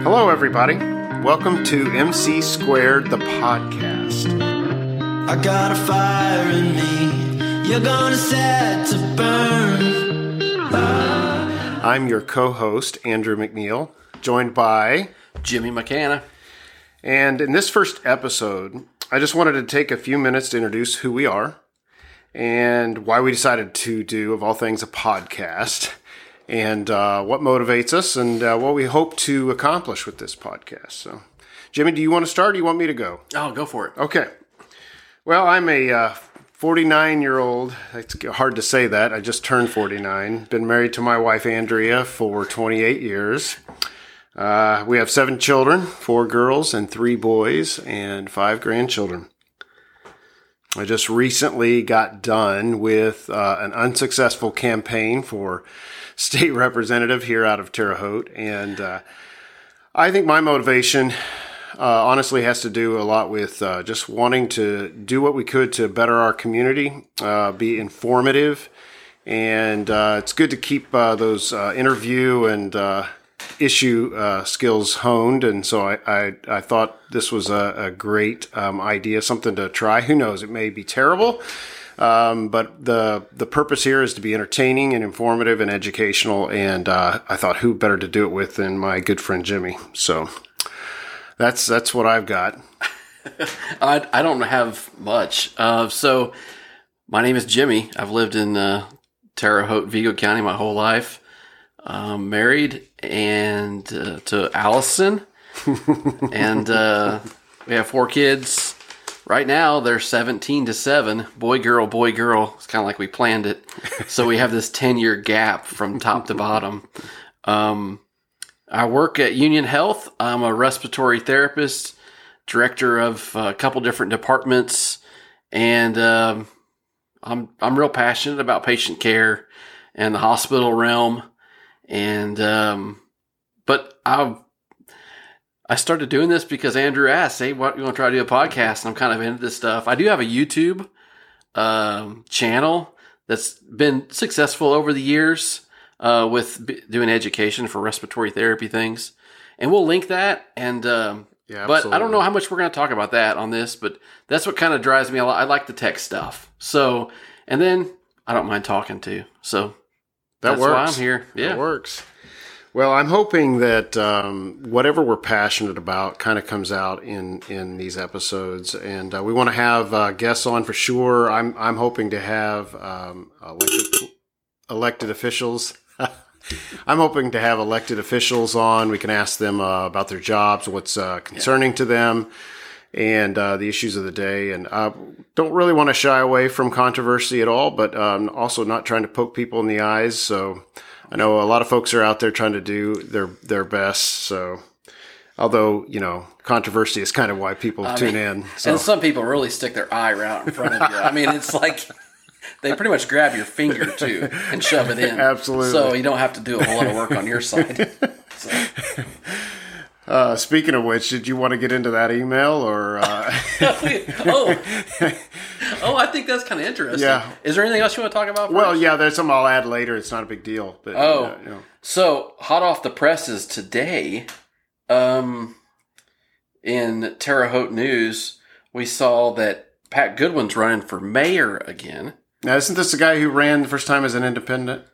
Hello, everybody. Welcome to MC Squared, the podcast. I got a fire in me. You're gonna set to burn. Uh, I'm your co host, Andrew McNeil, joined by. Jimmy McKanna. And in this first episode, I just wanted to take a few minutes to introduce who we are and why we decided to do, of all things, a podcast and uh, what motivates us and uh, what we hope to accomplish with this podcast. So, Jimmy, do you want to start or do you want me to go? Oh, go for it. Okay. Well, I'm a 49 uh, year old. It's hard to say that. I just turned 49. Been married to my wife, Andrea, for 28 years. Uh, we have seven children four girls and three boys, and five grandchildren. I just recently got done with uh, an unsuccessful campaign for state representative here out of Terre Haute. And uh, I think my motivation uh, honestly has to do a lot with uh, just wanting to do what we could to better our community, uh, be informative. And uh, it's good to keep uh, those interview and issue skills honed. And so I, I, I thought this was a, a great um, idea, something to try. Who knows? It may be terrible. Um, but the the purpose here is to be entertaining and informative and educational. And uh, I thought, who better to do it with than my good friend Jimmy? So that's that's what I've got. I I don't have much. Uh, so my name is Jimmy. I've lived in uh, Terre Haute, Vigo County, my whole life. Um, married and uh, to Allison, and uh, we have four kids. Right now, they're 17 to 7. Boy, girl, boy, girl. It's kind of like we planned it. so we have this 10 year gap from top to bottom. Um, I work at Union Health. I'm a respiratory therapist, director of a couple different departments, and um, I'm I'm real passionate about patient care and the hospital realm. And um, but I've I started doing this because Andrew asked, "Hey, what you want to try to do a podcast?" And I'm kind of into this stuff. I do have a YouTube um, channel that's been successful over the years uh, with b- doing education for respiratory therapy things, and we'll link that. And um, yeah, but I don't know how much we're going to talk about that on this, but that's what kind of drives me a lot. I like the tech stuff. So, and then I don't mind talking too. So that that's works. why I'm here. Yeah, that works. Well, I'm hoping that um, whatever we're passionate about kind of comes out in in these episodes, and uh, we want to have uh, guests on for sure. I'm I'm hoping to have um, elected, elected officials. I'm hoping to have elected officials on. We can ask them uh, about their jobs, what's uh, concerning yeah. to them, and uh, the issues of the day. And uh, don't really want to shy away from controversy at all, but um, also not trying to poke people in the eyes. So I know a lot of folks are out there trying to do their their best. So, although you know, controversy is kind of why people I tune mean, in. So. And some people really stick their eye right in front of you. I mean, it's like they pretty much grab your finger too and shove it in. Absolutely. So you don't have to do a whole lot of work on your side. So. Uh, speaking of which, did you want to get into that email or? Uh... oh, oh, I think that's kind of interesting. Yeah. Is there anything else you want to talk about? First? Well, yeah, there's some I'll add later. It's not a big deal. But oh, uh, you know. so hot off the presses today, um, in Terre Haute news, we saw that Pat Goodwin's running for mayor again. Now, isn't this the guy who ran the first time as an independent?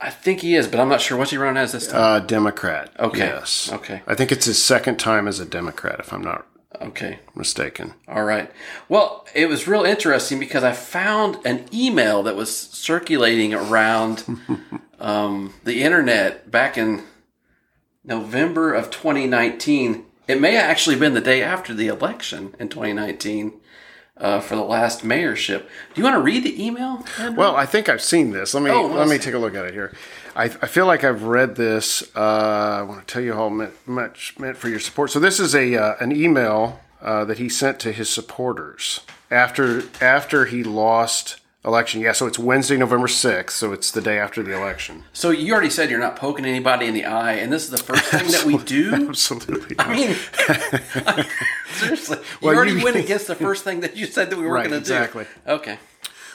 I think he is, but I'm not sure. What's he running as this time? Uh, Democrat. Okay. Yes. Okay. I think it's his second time as a Democrat, if I'm not okay mistaken. All right. Well, it was real interesting because I found an email that was circulating around um, the internet back in November of 2019. It may have actually been the day after the election in 2019 uh, for the last mayorship. Do you want to read the email? Andrew? Well, I think I've seen this. Let me oh, let me take a look at it here. I, I feel like I've read this. Uh, I want to tell you how much meant for your support. So this is a uh, an email uh, that he sent to his supporters after after he lost election. Yeah, so it's Wednesday, November 6th, so it's the day after the election. So you already said you're not poking anybody in the eye, and this is the first thing that we do? Absolutely. I mean, seriously. You well, already you, went against the first thing that you said that we were right, going to exactly. do. Exactly. Okay.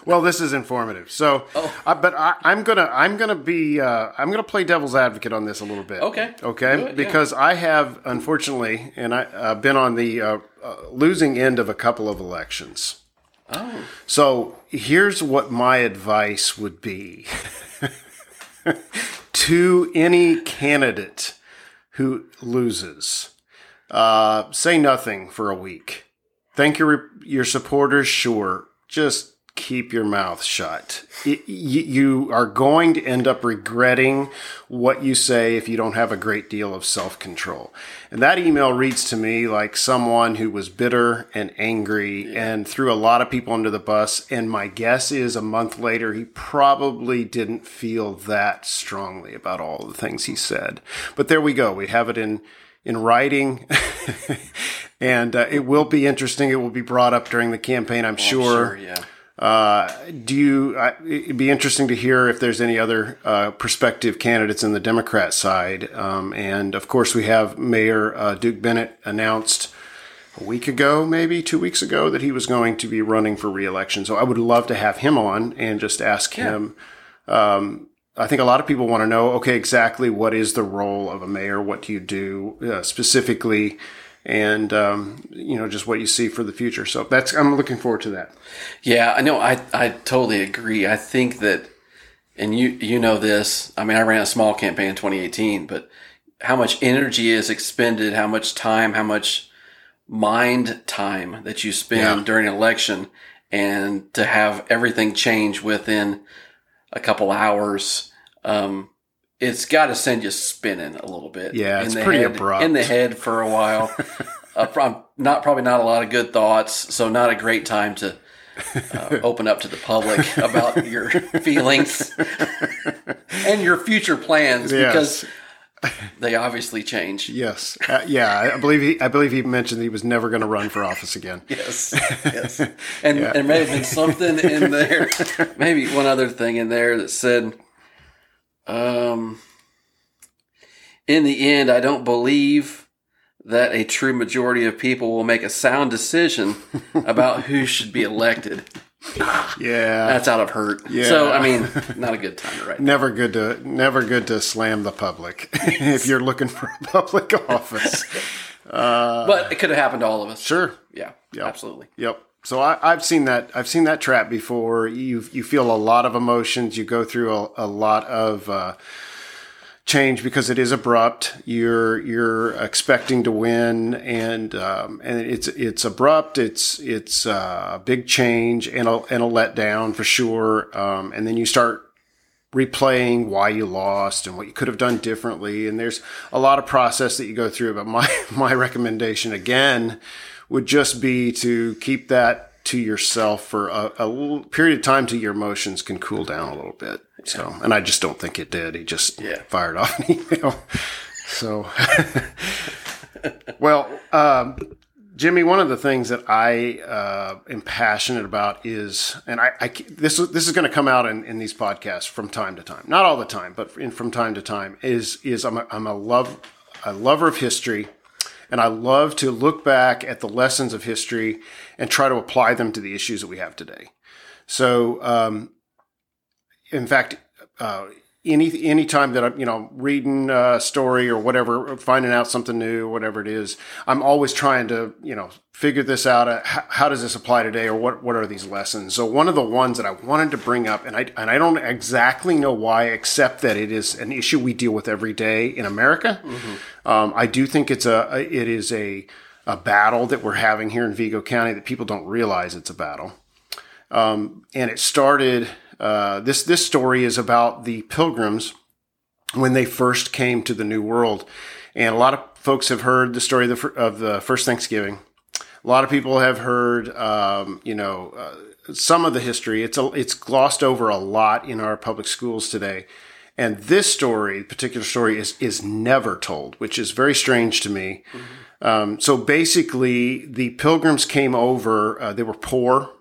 Well, this is informative. So, Oh. uh, but I, I'm gonna I'm gonna be uh, I'm gonna play devil's advocate on this a little bit. Okay. Okay. It, yeah. because I have unfortunately, and I uh, been on the uh, uh, losing end of a couple of elections. Oh, So here's what my advice would be to any candidate who loses. Uh, say nothing for a week. Thank your your supporters. Sure, just keep your mouth shut. Y- you are going to end up regretting what you say if you don't have a great deal of self control. And that email reads to me like someone who was bitter and angry and threw a lot of people under the bus. And my guess is a month later, he probably didn't feel that strongly about all the things he said. But there we go. We have it in in writing, and uh, it will be interesting. It will be brought up during the campaign, I'm sure. sure, yeah. Uh, do you? It'd be interesting to hear if there's any other uh, prospective candidates in the Democrat side. Um, and of course, we have Mayor uh, Duke Bennett announced a week ago, maybe two weeks ago, that he was going to be running for reelection. So I would love to have him on and just ask him. Um, I think a lot of people want to know, okay, exactly what is the role of a mayor? What do you do uh, specifically? And, um, you know, just what you see for the future. So that's, I'm looking forward to that. Yeah, I know. I I totally agree. I think that, and you you know this. I mean, I ran a small campaign in 2018, but how much energy is expended, how much time, how much mind time that you spend Yeah. during an election, and to have everything change within a couple hours. Um, it's got to send you spinning a little bit. Yeah, in it's the pretty head, abrupt. in the head for a while. uh, not probably not a lot of good thoughts, so not a great time to uh, open up to the public about your feelings and your future plans Yes. because they obviously change. Yes. Uh, yeah. I believe he, I believe he mentioned that he was never going to run for office again. Yes, yes, and there may have been something in there, maybe one other thing in there that said, um, in the end, I don't believe that a true majority of people will make a sound decision about who should be elected. Yeah. That's out of hurt. Yeah. So I mean, not a good time to write. never good to never good to slam the public if you're looking for a public office. But it could have happened to all of us. Sure. Yeah, Yep. absolutely. Yep. So I, I've seen that. I've seen that trap before. You you feel a lot of emotions. You go through a, a lot of uh, change because it is abrupt. You're you're expecting to win, and um, and it's it's abrupt. It's it's uh, a big change and a and a letdown for sure. Um, and then you start replaying why you lost and what you could have done differently. And there's a lot of process that you go through. But my, my recommendation again would just be to keep that to yourself for a, a period of time till your emotions can cool down a little bit. So, and I just don't think it did. He just Yeah. fired off an email. So, well, um, Jimmy, one of the things that I uh, am passionate about is, and I, I this this is going to come out in, in these podcasts from time to time, not all the time, but in, from time to time. Is is I'm a, I'm a love a lover of history, and I love to look back at the lessons of history and try to apply them to the issues that we have today. So, um, in fact, uh, any any time that I'm you know reading a story or whatever, finding out something new, whatever it is, I'm always trying to you know figure this out. Uh, how, how does this apply today, or what what are these lessons? So one of the ones that I wanted to bring up, and I and I don't exactly know why, except that it is an issue we deal with every day in America. Um, I do think it's a it is a a battle that we're having here in Vigo County that people don't realize it's a battle and it started. Uh, this this story is about the pilgrims when they first came to the New World, and a lot of folks have heard the story of the, of the first Thanksgiving. A lot of people have heard, um, you know, uh, some of the history. It's a, it's glossed over a lot in our public schools today, and this story, particular story, is is never told, which is very strange to me. Um, so basically, the pilgrims came over. Uh, they were poor.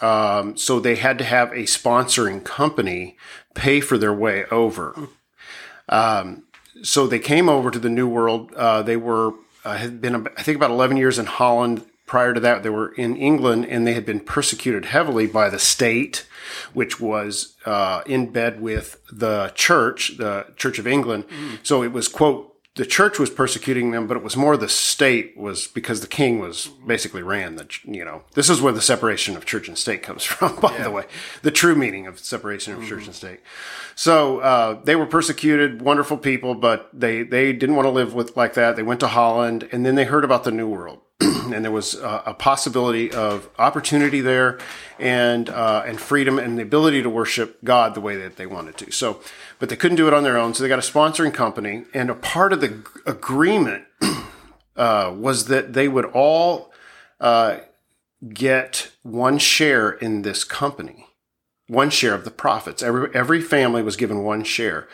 Um, so they had to have a sponsoring company pay for their way over. Um, so they came over to the New World. Uh, they were uh, had been I think about eleven years in Holland, prior to that, they were in England and they had been persecuted heavily by the state, which was uh, in bed with the church, the Church of England. So it was, quote, the church was persecuting them, but it was more the state was because the king was basically ran the, you know, this is where the separation of church and state comes from, by the way, the true meaning of separation of church and state. So, uh, they were persecuted, wonderful people, but they, they didn't want to live with like that. They went to Holland and then they heard about the new world. and there was uh, a possibility of opportunity there and uh, and freedom and the ability to worship God the way that they wanted to. So, but they couldn't do it on their own, so they got a sponsoring company. And a part of the g- agreement uh, was that they would all uh, get one share in this company, one share of the profits. Every every family was given one share,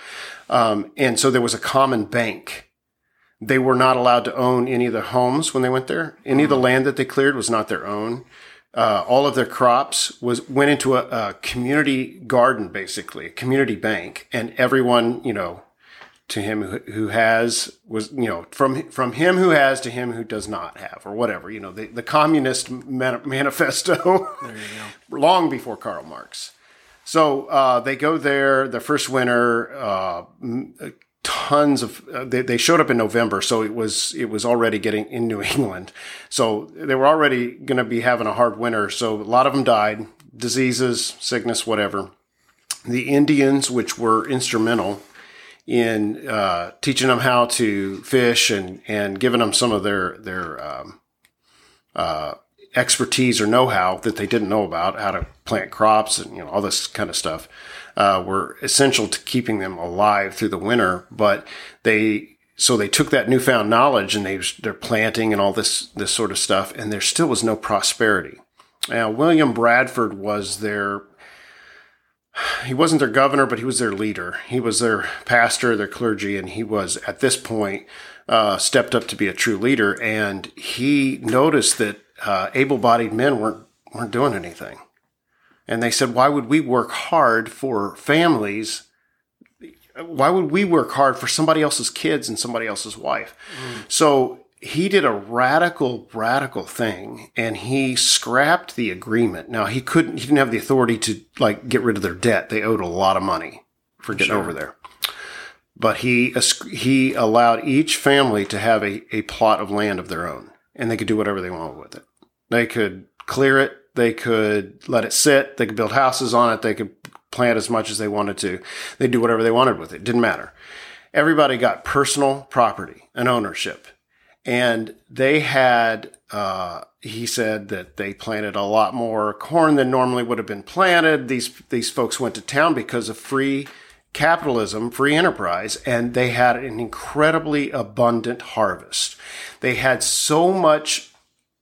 um, and so there was a common bank they were not allowed to own any of the homes when they went there. Any of the land that they cleared was not their own. Uh, all of their crops was went into a, a community garden, basically a community bank, and everyone, you know, to him who, who has was you know from from him who has to him who does not have or whatever you know the, the communist man, manifesto long before Karl Marx. So uh, they go there. The first winter, uh, tons of uh, they, they showed up in November, so it was it was already getting in New England. So they were already going to be having a hard winter. So a lot of them died, diseases, sickness, whatever. The Indians, which were instrumental in uh, teaching them how to fish and and giving them some of their their um, uh, expertise or know-how that they didn't know about how to plant crops and you know all this kind of stuff uh, were essential to keeping them alive through the winter. But they so they took that newfound knowledge and they they're planting and all this this sort of stuff, and there still was no prosperity. Now William Bradford was their he wasn't their governor, but he was their leader. He was their pastor, their clergy, and he was at this point uh, stepped up to be a true leader. And he noticed that uh, able-bodied men weren't weren't doing anything, and they said, "Why would we work hard for families? Why would we work hard for somebody else's kids and somebody else's wife?" Mm. So he did a radical, radical thing, and he scrapped the agreement. Now he couldn't; he didn't have the authority to like get rid of their debt. They owed a lot of money for getting over there. But he he allowed each family to have a, a plot of land of their own, and they could do whatever they wanted with it. They could clear it. They could let it sit. They could build houses on it. They could plant as much as they wanted to. They'd do whatever they wanted with it. Didn't matter. Everybody got personal property and ownership and they had uh, he said that they planted a lot more corn than normally would have been planted these these folks went to town because of free capitalism free enterprise and they had an incredibly abundant harvest they had so much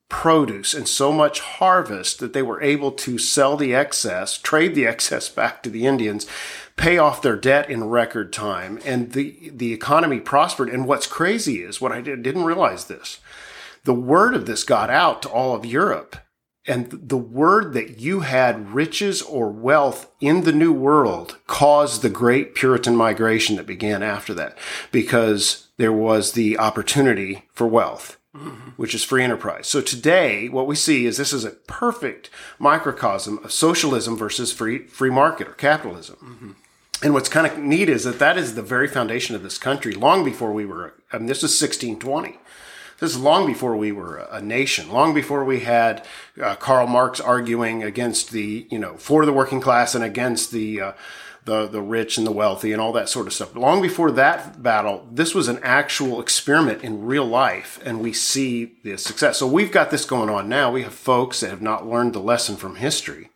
produce and so much harvest that they were able to sell the excess, trade the excess back to the Indians, pay off their debt in record time, and the the economy prospered. And what's crazy is what I did, didn't realize this. The word of this got out to all of Europe. And the word that you had riches or wealth in the New World caused the great Puritan migration that began after that because there was the opportunity for wealth which is free enterprise. So today, what we see is this is a perfect microcosm of socialism versus free free market or capitalism. And what's kind of neat is that that is the very foundation of this country. Long before we were, I mean, this is 1620. This is long before we were a nation. Long before we had uh, Karl Marx arguing against the, you know, for the working class and against the uh, the the rich and the wealthy and all that sort of stuff. Long before that battle, this was an actual experiment in real life, and we see the success. So we've got this going on now. We have folks that have not learned the lesson from history,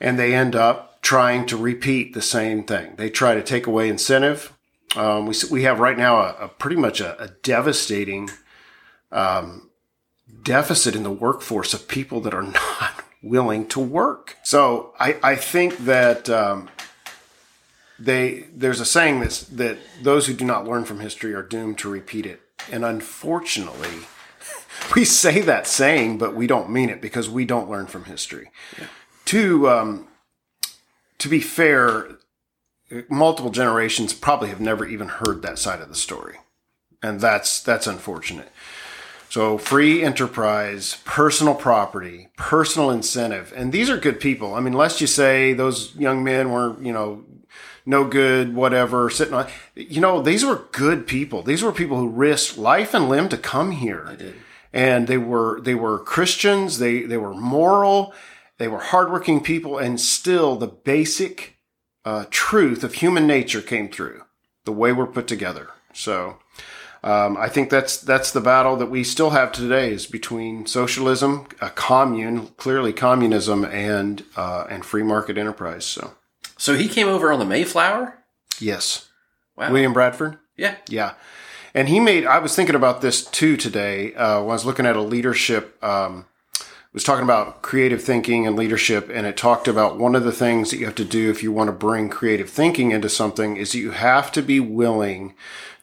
and they end up trying to repeat the same thing. They try to take away incentive. Um, we we have right now a, a pretty much a, a devastating um, deficit in the workforce of people that are not willing to work. So I, I think that um, they there's a saying that's that those who do not learn from history are doomed to repeat it. And unfortunately, we say that saying, but we don't mean it because we don't learn from history. To um, to be fair, multiple generations probably have never even heard that side of the story, and that's that's unfortunate. So free enterprise, personal property, personal incentive, and these are good people. I mean, lest you say those young men were, you know, no good, whatever, sitting on. You know, these were good people. These were people who risked life and limb to come here. And they were they were Christians. They they were moral. They were hardworking people, and still the basic uh, truth of human nature came through the way we're put together. So. Um, I think that's that's the battle that we still have today is between socialism, a commune, clearly communism, and uh, and free market enterprise. So So he came over on the Mayflower. yes, Wow. William Bradford. yeah. Yeah. And he made, I was thinking about this too today uh, when I was looking at a leadership, um, was talking about creative thinking and leadership. And it talked about one of the things that you have to do if you want to bring creative thinking into something is you have to be willing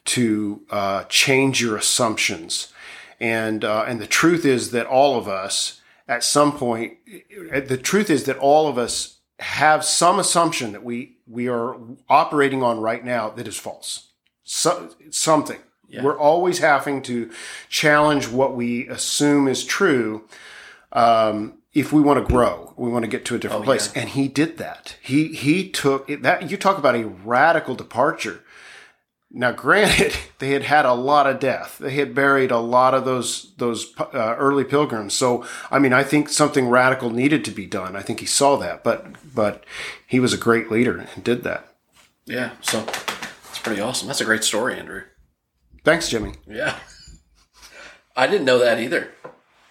to uh, change your assumptions. And, uh, and the truth is that all of us at some point, the truth is that all of us have some assumption that we, we are operating on right now that is false so, something. We're always having to challenge what we assume is true. Um, if we want to grow, we want to get to a different place, and he did that. He he took it, that. You talk about a radical departure. Now, granted, they had had a lot of death. They had buried a lot of those those uh, early pilgrims. So, I mean, I think something radical needed to be done. I think he saw that, but but he was a great leader and did that. Yeah. So that's pretty awesome. That's a great story, Andrew. Thanks, Jimmy. Yeah. I didn't know that either.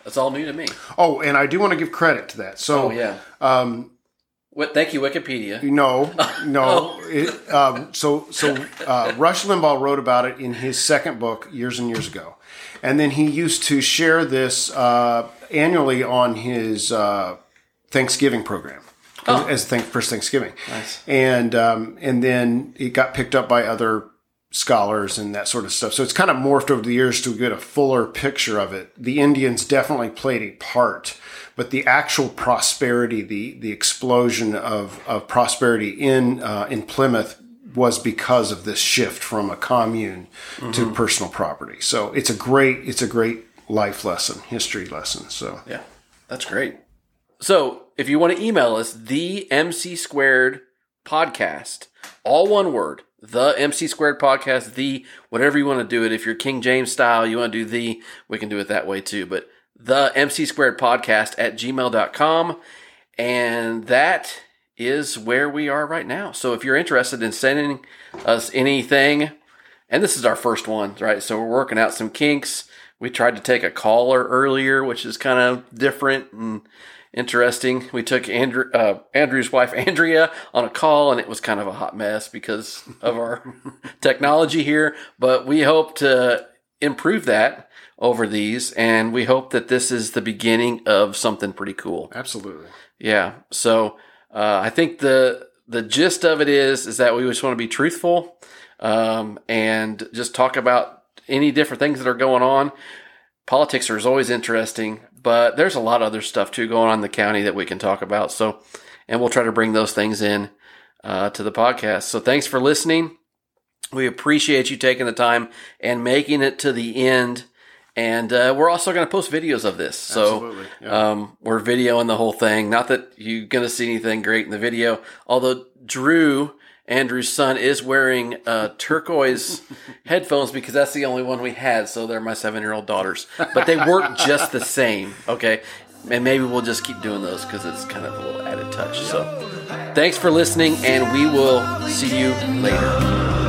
That's all new to me. Oh, and I do want to give credit to that. So, Oh yeah. um, What? Thank you, Wikipedia. no, no. It, um, so, so uh, Rush Limbaugh wrote about it in his second book years and years ago, and then he used to share this uh, annually on his uh, Thanksgiving program. As thank first Thanksgiving, Nice. and um, and then it got picked up by other scholars and that sort of stuff. So it's kind of morphed over the years to get a fuller picture of it. The Indians definitely played a part, but the actual prosperity, the the explosion of, of prosperity in uh, in Plymouth was because of this shift from a commune to personal property. So it's a great it's a great life lesson, history lesson. So Yeah, that's great. So if you want to email us, the MC squared podcast, all one word, the MC squared podcast, the whatever you want to do it. If you're King James style, you want to do the, we can do it that way too. But the MC squared podcast at gmail.com. And that is where we are right now. So if you're interested in sending us anything, and this is our first one, right? So we're working out some kinks. We tried to take a caller earlier, which is kind of different and interesting. We took Andrew, uh, Andrew's wife Andrea on a call, and it was kind of a hot mess because of our technology here. But we hope to improve that over these, and we hope that this is the beginning of something pretty cool. absolutely. Yeah. So uh, I think the the gist of it is is that we just want to be truthful um, and just talk about any different things that are going on. Politics are always interesting, but there's a lot of other stuff too going on in the county that we can talk about. So, and we'll try to bring those things in uh, to the podcast. So, thanks for listening. We appreciate you taking the time and making it to the end. And uh, we're also going to post videos of this. So yeah. um, we're videoing the whole thing. Not that you're going to see anything great in the video, although Drew, Andrew's son, is wearing uh, turquoise headphones because that's the only one we had. So they're my seven year old daughter's. But they work just the same. Okay. And maybe we'll just keep doing those because it's kind of a little added touch. So thanks for listening, and we will see you later.